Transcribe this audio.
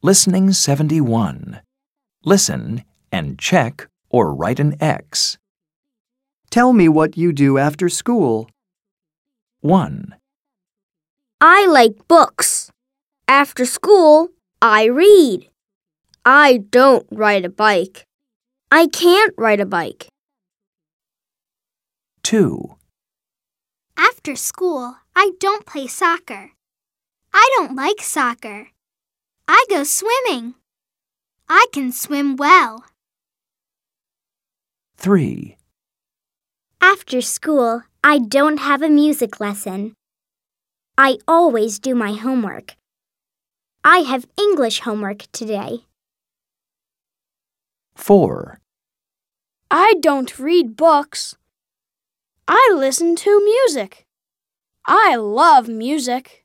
Listening 71. Listen and check or write an X. Tell me what you do after school. 1, I like books. After school, I read. I don't ride a bike. I can't ride a bike. 2, After school, I don't play soccer. I don't like soccer. I go swimming. I can swim well. 3, After school, I don't have a music lesson. I always do my homework. I have English homework today. 4, I don't read books. I listen to music. I love music.